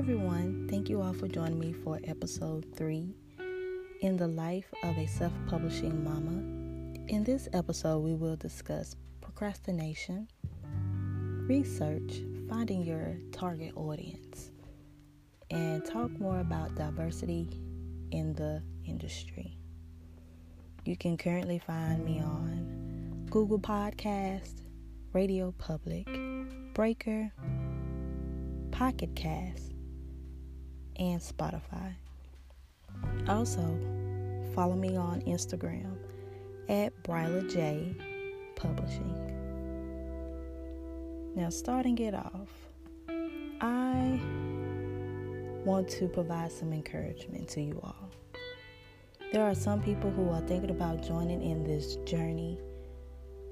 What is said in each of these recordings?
everyone, thank you all for joining me for episode 3 in the life of a self publishing mama. In this episode, we will discuss procrastination, research, finding your target audience, and talk more about diversity in the industry. You can currently find me on Google Podcast, Radio Public, Breaker, Pocket Cast, and Spotify. Also, follow me on Instagram at Bryla J Publishing. Now, starting it off, I want to provide some encouragement to you all. There are some people who are thinking about joining in this journey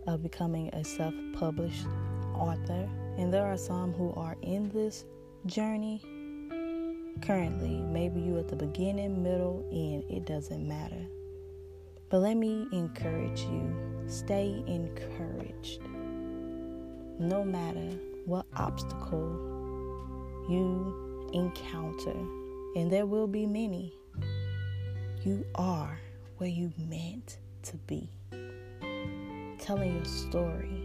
of becoming a self published author, and there are some who are in this journey currently. Maybe you at the beginning, middle, end, it doesn't matter. But let me encourage you stay encouraged. No matter what obstacle you encounter, and there will be many, you are where you meant to be. Telling your story.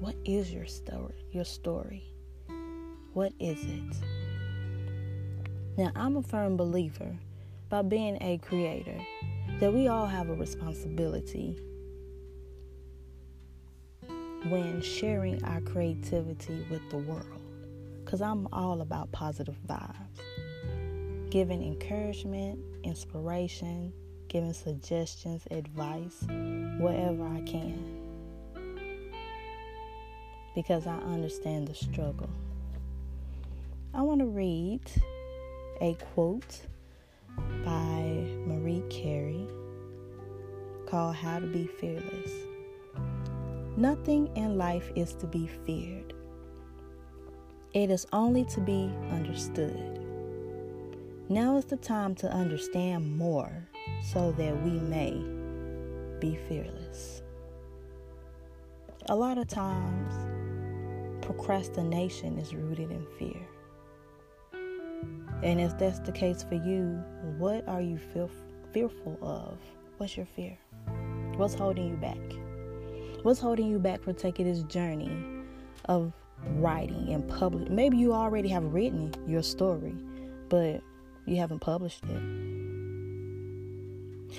What is your story? Your story. What is it? Now, I'm a firm believer by being a creator that we all have a responsibility when sharing our creativity with the world. Because I'm all about positive vibes, giving encouragement, inspiration, giving suggestions, advice, wherever I can. Because I understand the struggle. I want to read a quote by Marie Curie called How to Be Fearless. Nothing in life is to be feared, it is only to be understood. Now is the time to understand more so that we may be fearless. A lot of times, procrastination is rooted in fear. And if that's the case for you, what are you feel, fearful of? What's your fear? What's holding you back? What's holding you back from taking this journey of writing and publish? Maybe you already have written your story, but you haven't published it.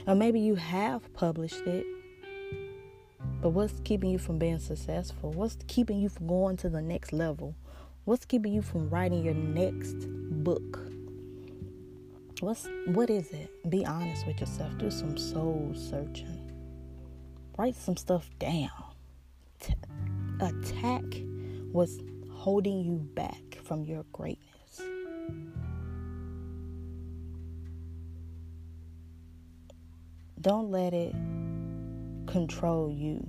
Or maybe you have published it, but what's keeping you from being successful? What's keeping you from going to the next level? What's keeping you from writing your next book? What's what is it? Be honest with yourself. Do some soul searching. Write some stuff down. T- attack what's holding you back from your greatness. Don't let it control you.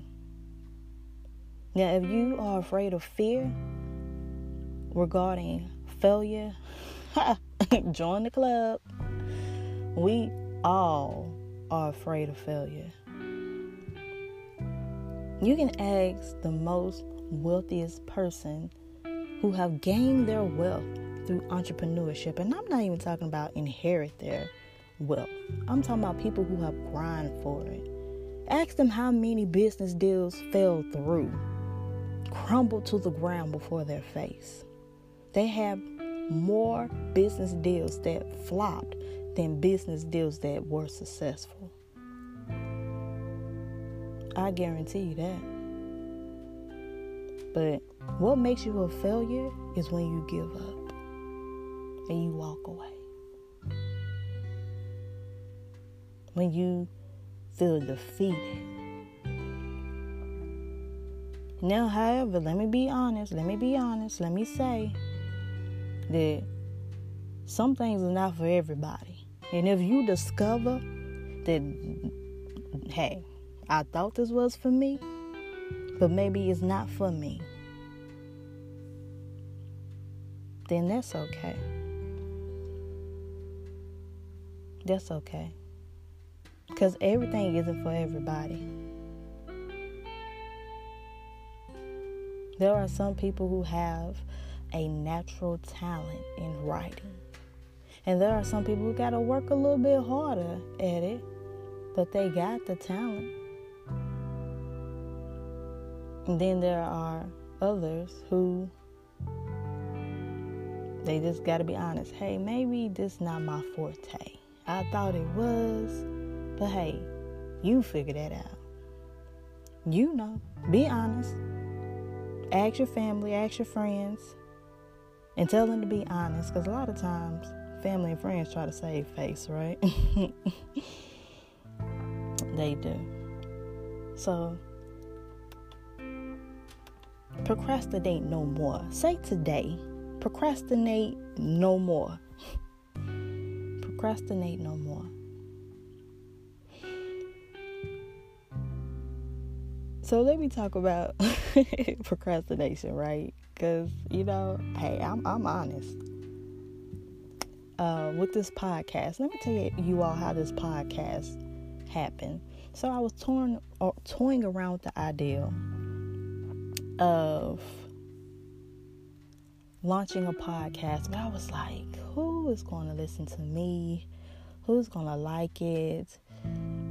Now, if you are afraid of fear regarding failure, join the club. We all are afraid of failure. You can ask the most wealthiest person who have gained their wealth through entrepreneurship, and I'm not even talking about inherit their wealth. I'm talking about people who have grind for it. Ask them how many business deals fell through, crumbled to the ground before their face. They have more business deals that flopped than business deals that were successful. I guarantee you that. But what makes you a failure is when you give up and you walk away. When you feel defeated. Now, however, let me be honest, let me be honest, let me say that some things are not for everybody. And if you discover that, hey, I thought this was for me, but maybe it's not for me, then that's okay. That's okay. Because everything isn't for everybody. There are some people who have a natural talent in writing And there are some people who got to work a little bit harder at it, but they got the talent. And then there are others who they just got to be honest. Hey, maybe this not my forte. I thought it was, but hey, you figure that out. You know, be honest. Ask your family, ask your friends, and tell them to be honest. Because a lot of times, family and friends try to save face, right? they do. So, procrastinate no more. Say today, procrastinate no more. procrastinate no more. So let me talk about procrastination, right? Because you know, hey, I'm I'm honest. Uh, with this podcast, let me tell you, all how this podcast happened. So I was torn, or, uh, toying around with the idea of launching a podcast, but I was like, who is going to listen to me? Who's going to like it?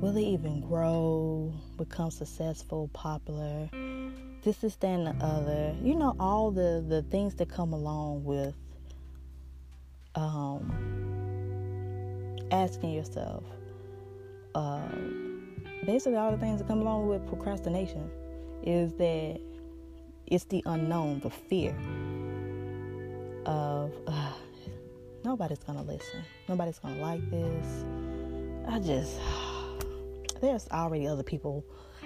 Will it even grow, become successful, popular? This is and the other. You know, all the, the things that come along with um, asking yourself. Uh, basically, all the things that come along with procrastination is that it's the unknown, the fear of uh, nobody's gonna listen, nobody's gonna like this. I just there's already other people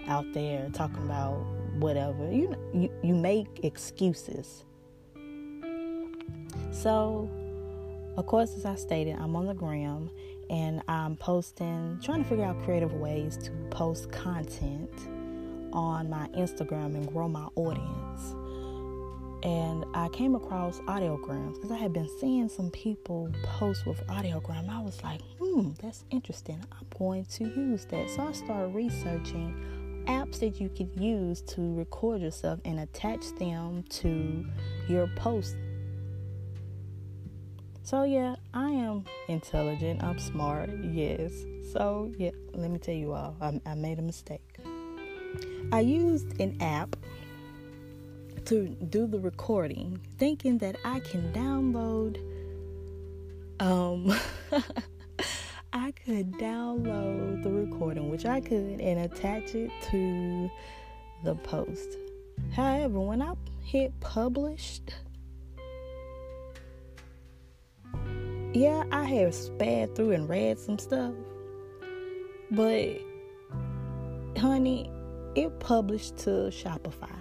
out there talking about whatever. You you you make excuses. So, of course, as I stated, I'm on the gram and I'm posting, trying to figure out creative ways to post content on my Instagram and grow my audience and I came across audiograms because I had been seeing some people post with audiogram. I was like, hmm, that's interesting. I'm going to use that. So I started researching apps that you could use to record yourself and attach them to your post. So yeah, I am intelligent. I'm smart. Yes. So yeah, let me tell you all, I, I made a mistake. I used an app to do the recording, thinking that I can download um I could download the recording, which I could, and attach it to the post. However, when I hit published, yeah, I have sped through and read some stuff, but honey, it published to Shopify.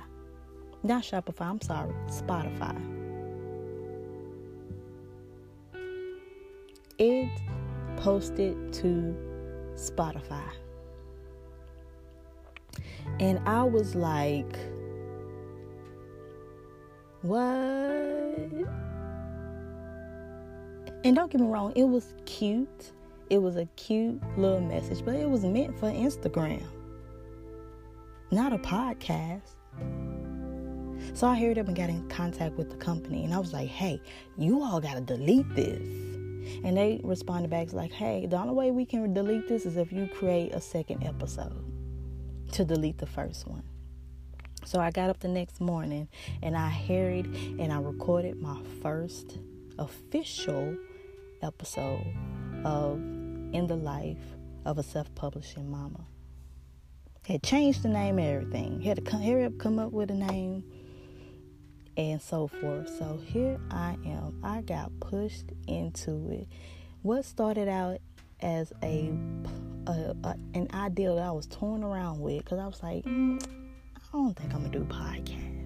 Not Shopify, I'm sorry, Spotify. It posted to Spotify. And I was like, what? And don't get me wrong, it was cute. It was a cute little message, but it was meant for Instagram, not a podcast. So I hurried up and got in contact with the company and I was like, hey, you all got to delete this. And they responded back like, hey, the only way we can delete this is if you create a second episode to delete the first one. So I got up the next morning and I hurried and I recorded my first official episode of In the Life of a Self Publishing Mama. Had changed the name and everything. Had to come, hurry up, come up with a name and so forth. So here I am. I got pushed into it. What started out as a, a, a an idea that I was torn around with because I was like, mm, I don't think I'm gonna do podcast.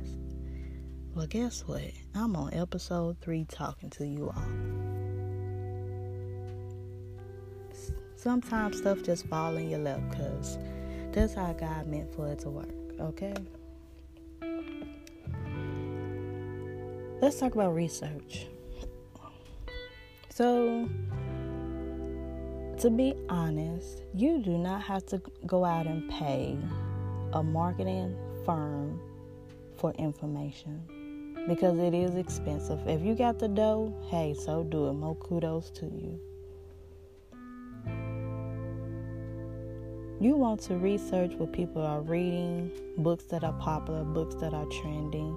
Well, guess what? I'm on episode three talking to you all. Sometimes stuff just fall in your lap because that's how God meant for it to work. Okay. let's talk about research. So, to be honest, you do not have to go out and pay a marketing firm for information. because it is expensive. If you got the dough, hey, so do it. More kudos to you. You want to research what people are reading, books that are popular, books that are trending,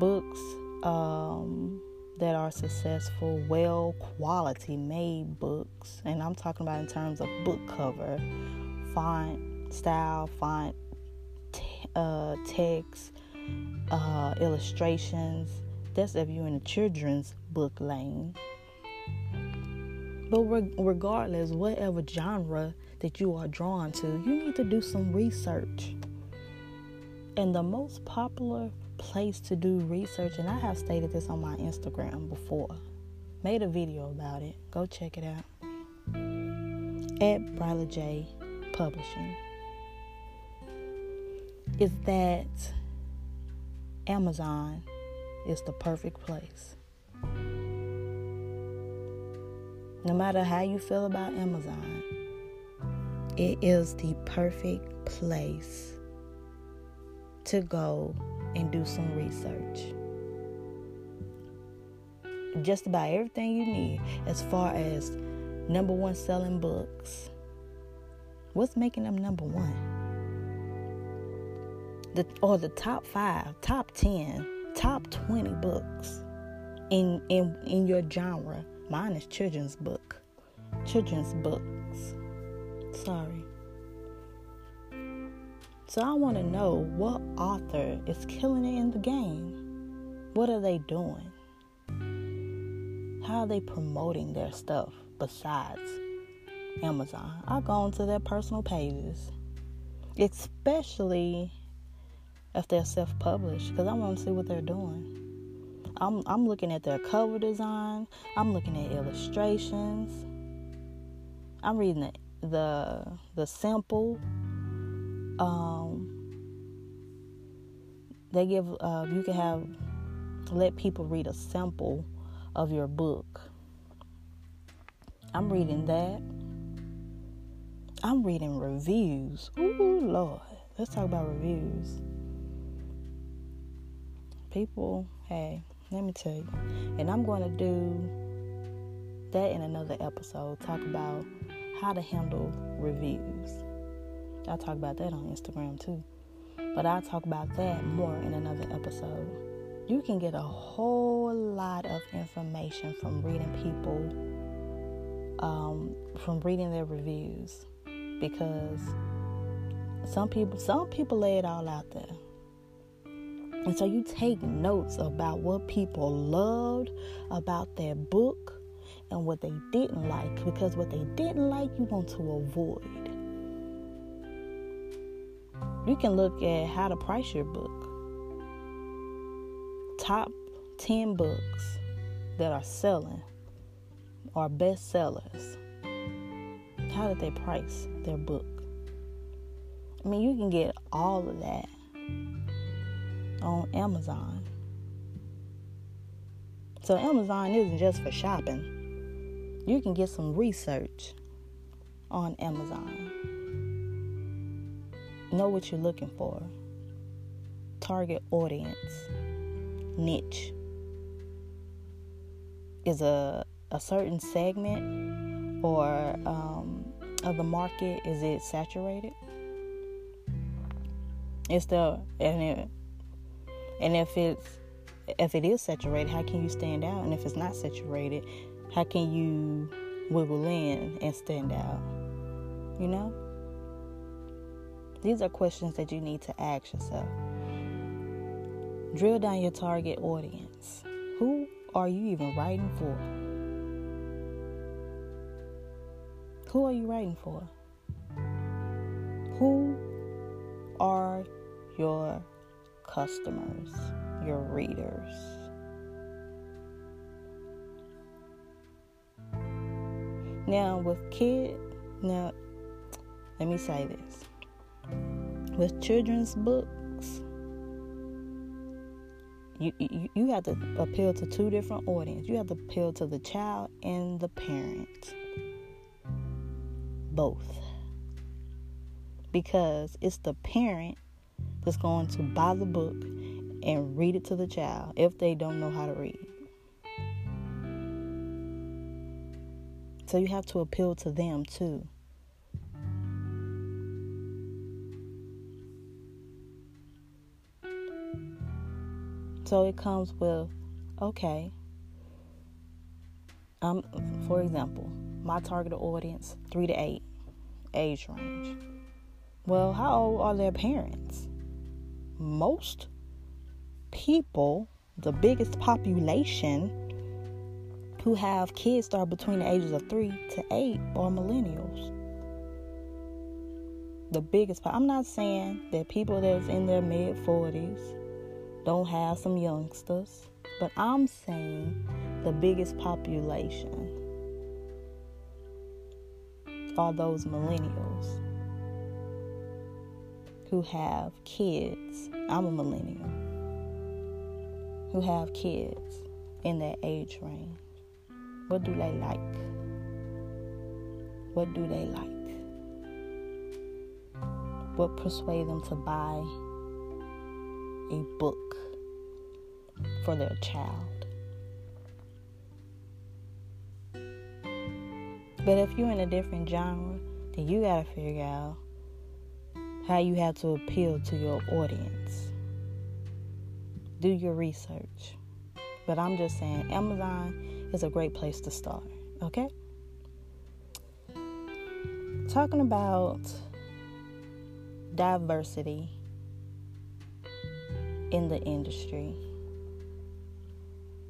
books um, that are successful, well quality made books. And I'm talking about in terms of book cover, font, style, font, t- uh, text, uh, illustrations. That's if you're in the children's book lane. But regardless, whatever genre that you are drawn to, you need to do some research. And the most popular place to do research, and I have stated this on my Instagram before, made a video about it. Go check it out. At Bryla J Publishing. Is that Amazon is the perfect place. No matter how you feel about Amazon, it is the perfect place to go and do some research. Just about everything you need as far as number one selling books. What's making them number one? The or the top five, top ten, top twenty books in in in your genre. Mine is children's book. Children's books. Sorry. So I want to know what author is killing it in the game. What are they doing? How are they promoting their stuff besides Amazon? I go onto their personal pages, especially if they're self-published, because I want to see what they're doing. I'm I'm looking at their cover design. I'm looking at illustrations. I'm reading the the, the sample um, they give uh, you can have let people read a sample of your book. I'm reading that. I'm reading reviews. Ooh, Lord. Let's talk about reviews. People, hey, let me tell you. And I'm going to do that in another episode. Talk about how to handle reviews. I'll talk about that on Instagram too. But I'll talk about that more in another episode. You can get a whole lot of information from reading people, um, from reading their reviews, because some people, some people lay it all out there. And so you take notes about what people loved about their book and what they didn't like, because what they didn't like, you want to avoid. You can look at how to price your book. Top 10 books that are selling are bestsellers. How did they price their book? I mean, you can get all of that on Amazon. So, Amazon isn't just for shopping, you can get some research on Amazon. Know what you're looking for. Target audience, niche. Is a, a certain segment or um, of the market is it saturated? Is there and it, and if it's if it is saturated, how can you stand out? And if it's not saturated, how can you wiggle in and stand out? You know? These are questions that you need to ask yourself. Drill down your target audience. Who are you even writing for? Who are you writing for? Who are your customers, your readers? Now, with kid, now, let me say this with children's books, you, you you have to appeal to two different audiences. You have to appeal to the child and the parent, both, because it's the parent that's going to buy the book and read it to the child if they don't know how to read. So you have to appeal to them too. So it comes with, okay, um, for example, my target audience, three to eight age range. Well, how old are their parents? Most people, the biggest population who have kids that are between the ages of three to eight are millennials. The biggest, I'm not saying that people that's in their mid 40s don't have some youngsters, but I'm saying the biggest population are those millennials who have kids. I'm a millennial who have kids in that age range. What do they like? What do they like? What persuade them to buy a book for their child. But if you're in a different genre, then you gotta figure out how you have to appeal to your audience. Do your research. But I'm just saying, Amazon is a great place to start, okay? Talking about diversity in the industry.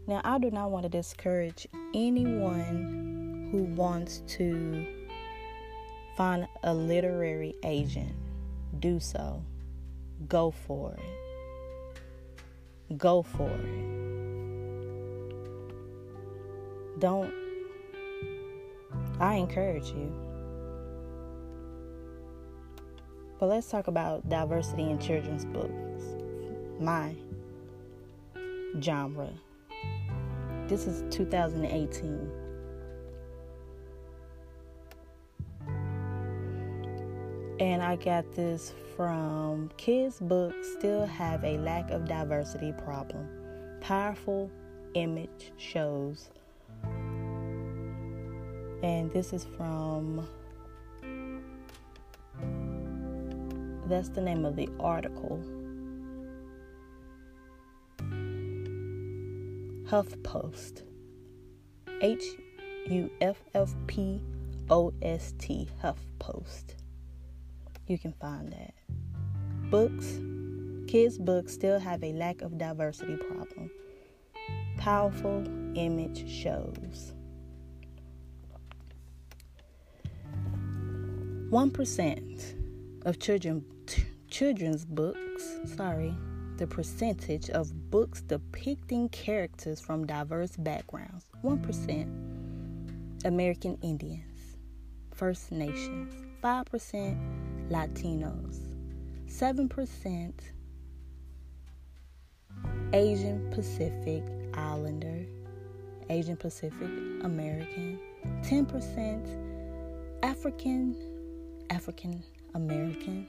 Now, I do not want to discourage anyone who wants to find a literary agent. Do so. Go for it. Go for it. Don't, I encourage you. But let's talk about diversity in children's books. My genre. This is 2018. And I got this from Kids Books Still Have a Lack of Diversity Problem. Powerful image shows. And this is from. That's the name of the article. HuffPost. H U F F P O S T. HuffPost. You can find that. Books. Kids' books still have a lack of diversity problem. Powerful image shows. 1% of children, children's books, sorry, the percentage of books depicting characters from diverse backgrounds 1% American Indians, First Nations, 5% Latinos, 7% Asian Pacific Islander, Asian Pacific American, 10% African African American,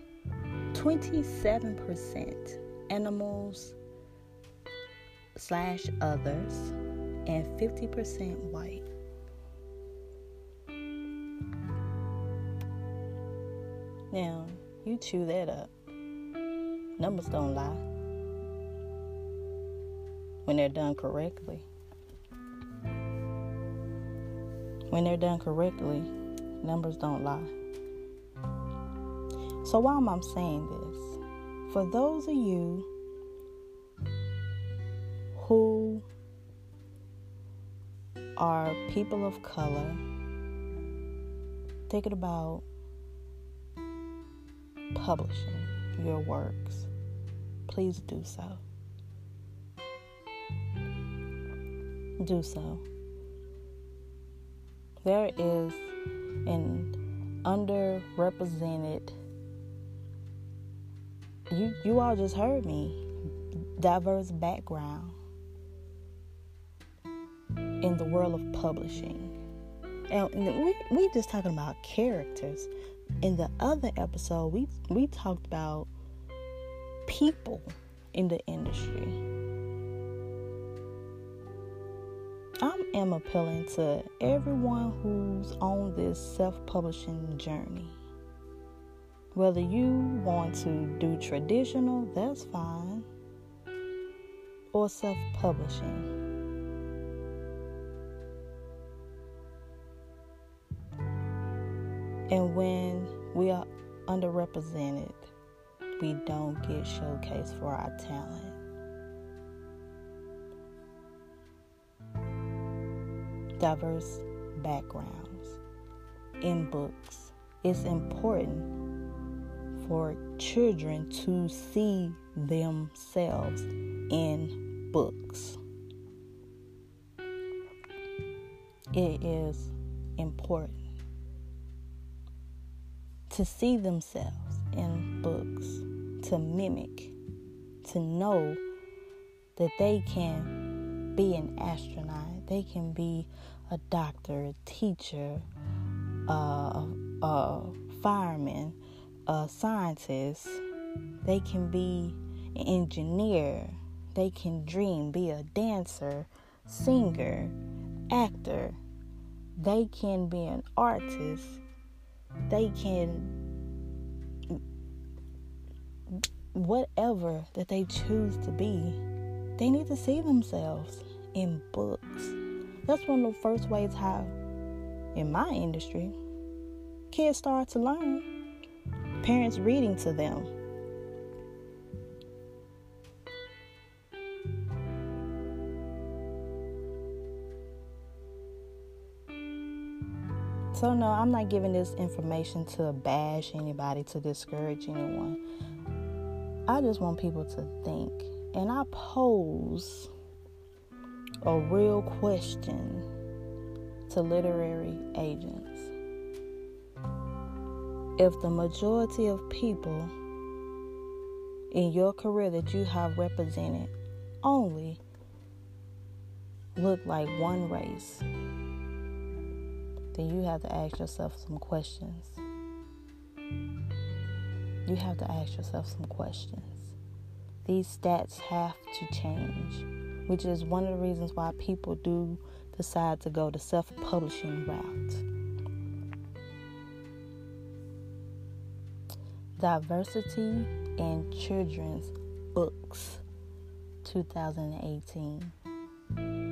27% animals slash others, and 50% white. Now, you chew that up. Numbers don't lie when they're done correctly. When they're done correctly, numbers don't lie. So, why am I saying this? For those of you who are people of color, thinking about publishing your works, please do so. Do so. There is an underrepresented you you all just heard me diverse background in the world of publishing and we we just talking about characters in the other episode we we talked about people in the industry. I am appealing to everyone who's on this self publishing journey. Whether you want to do traditional, that's fine, or self And when we are underrepresented, we don't get showcased for our talent. Diverse backgrounds in books. It's important for children to see themselves in books. It is important to see themselves in books, to mimic, to know that they can be an astronaut, they can be a doctor, a teacher, a, a fireman, a scientist, they can be an engineer, they can dream, be a dancer, singer, actor, they can be an artist they can whatever that they choose to be, they need to see themselves in books. That's one of the first ways how, in my industry, kids start to learn. Parents reading to them. So, no, I'm not giving this information to bash anybody, to discourage anyone. I just want people to think. And I pose a real question to literary agents. If the majority of people in your career that you have represented only look like one race, then you have to ask yourself some questions. You have to ask yourself some questions. These stats have to change, which is one of the reasons why people do decide to go the self publishing route. Diversity in Children's Books 2018.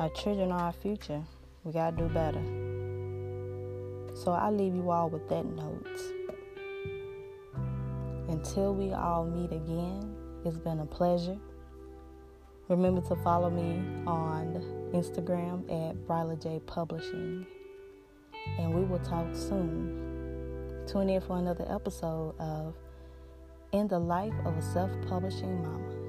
Our children are our future. We got to do better. So I leave you all with that note. Until we all meet again, it's been a pleasure. Remember to follow me on Instagram at Bryla J Publishing. And we will talk soon. Tune in for another episode of In the Life of a Self Publishing Mama.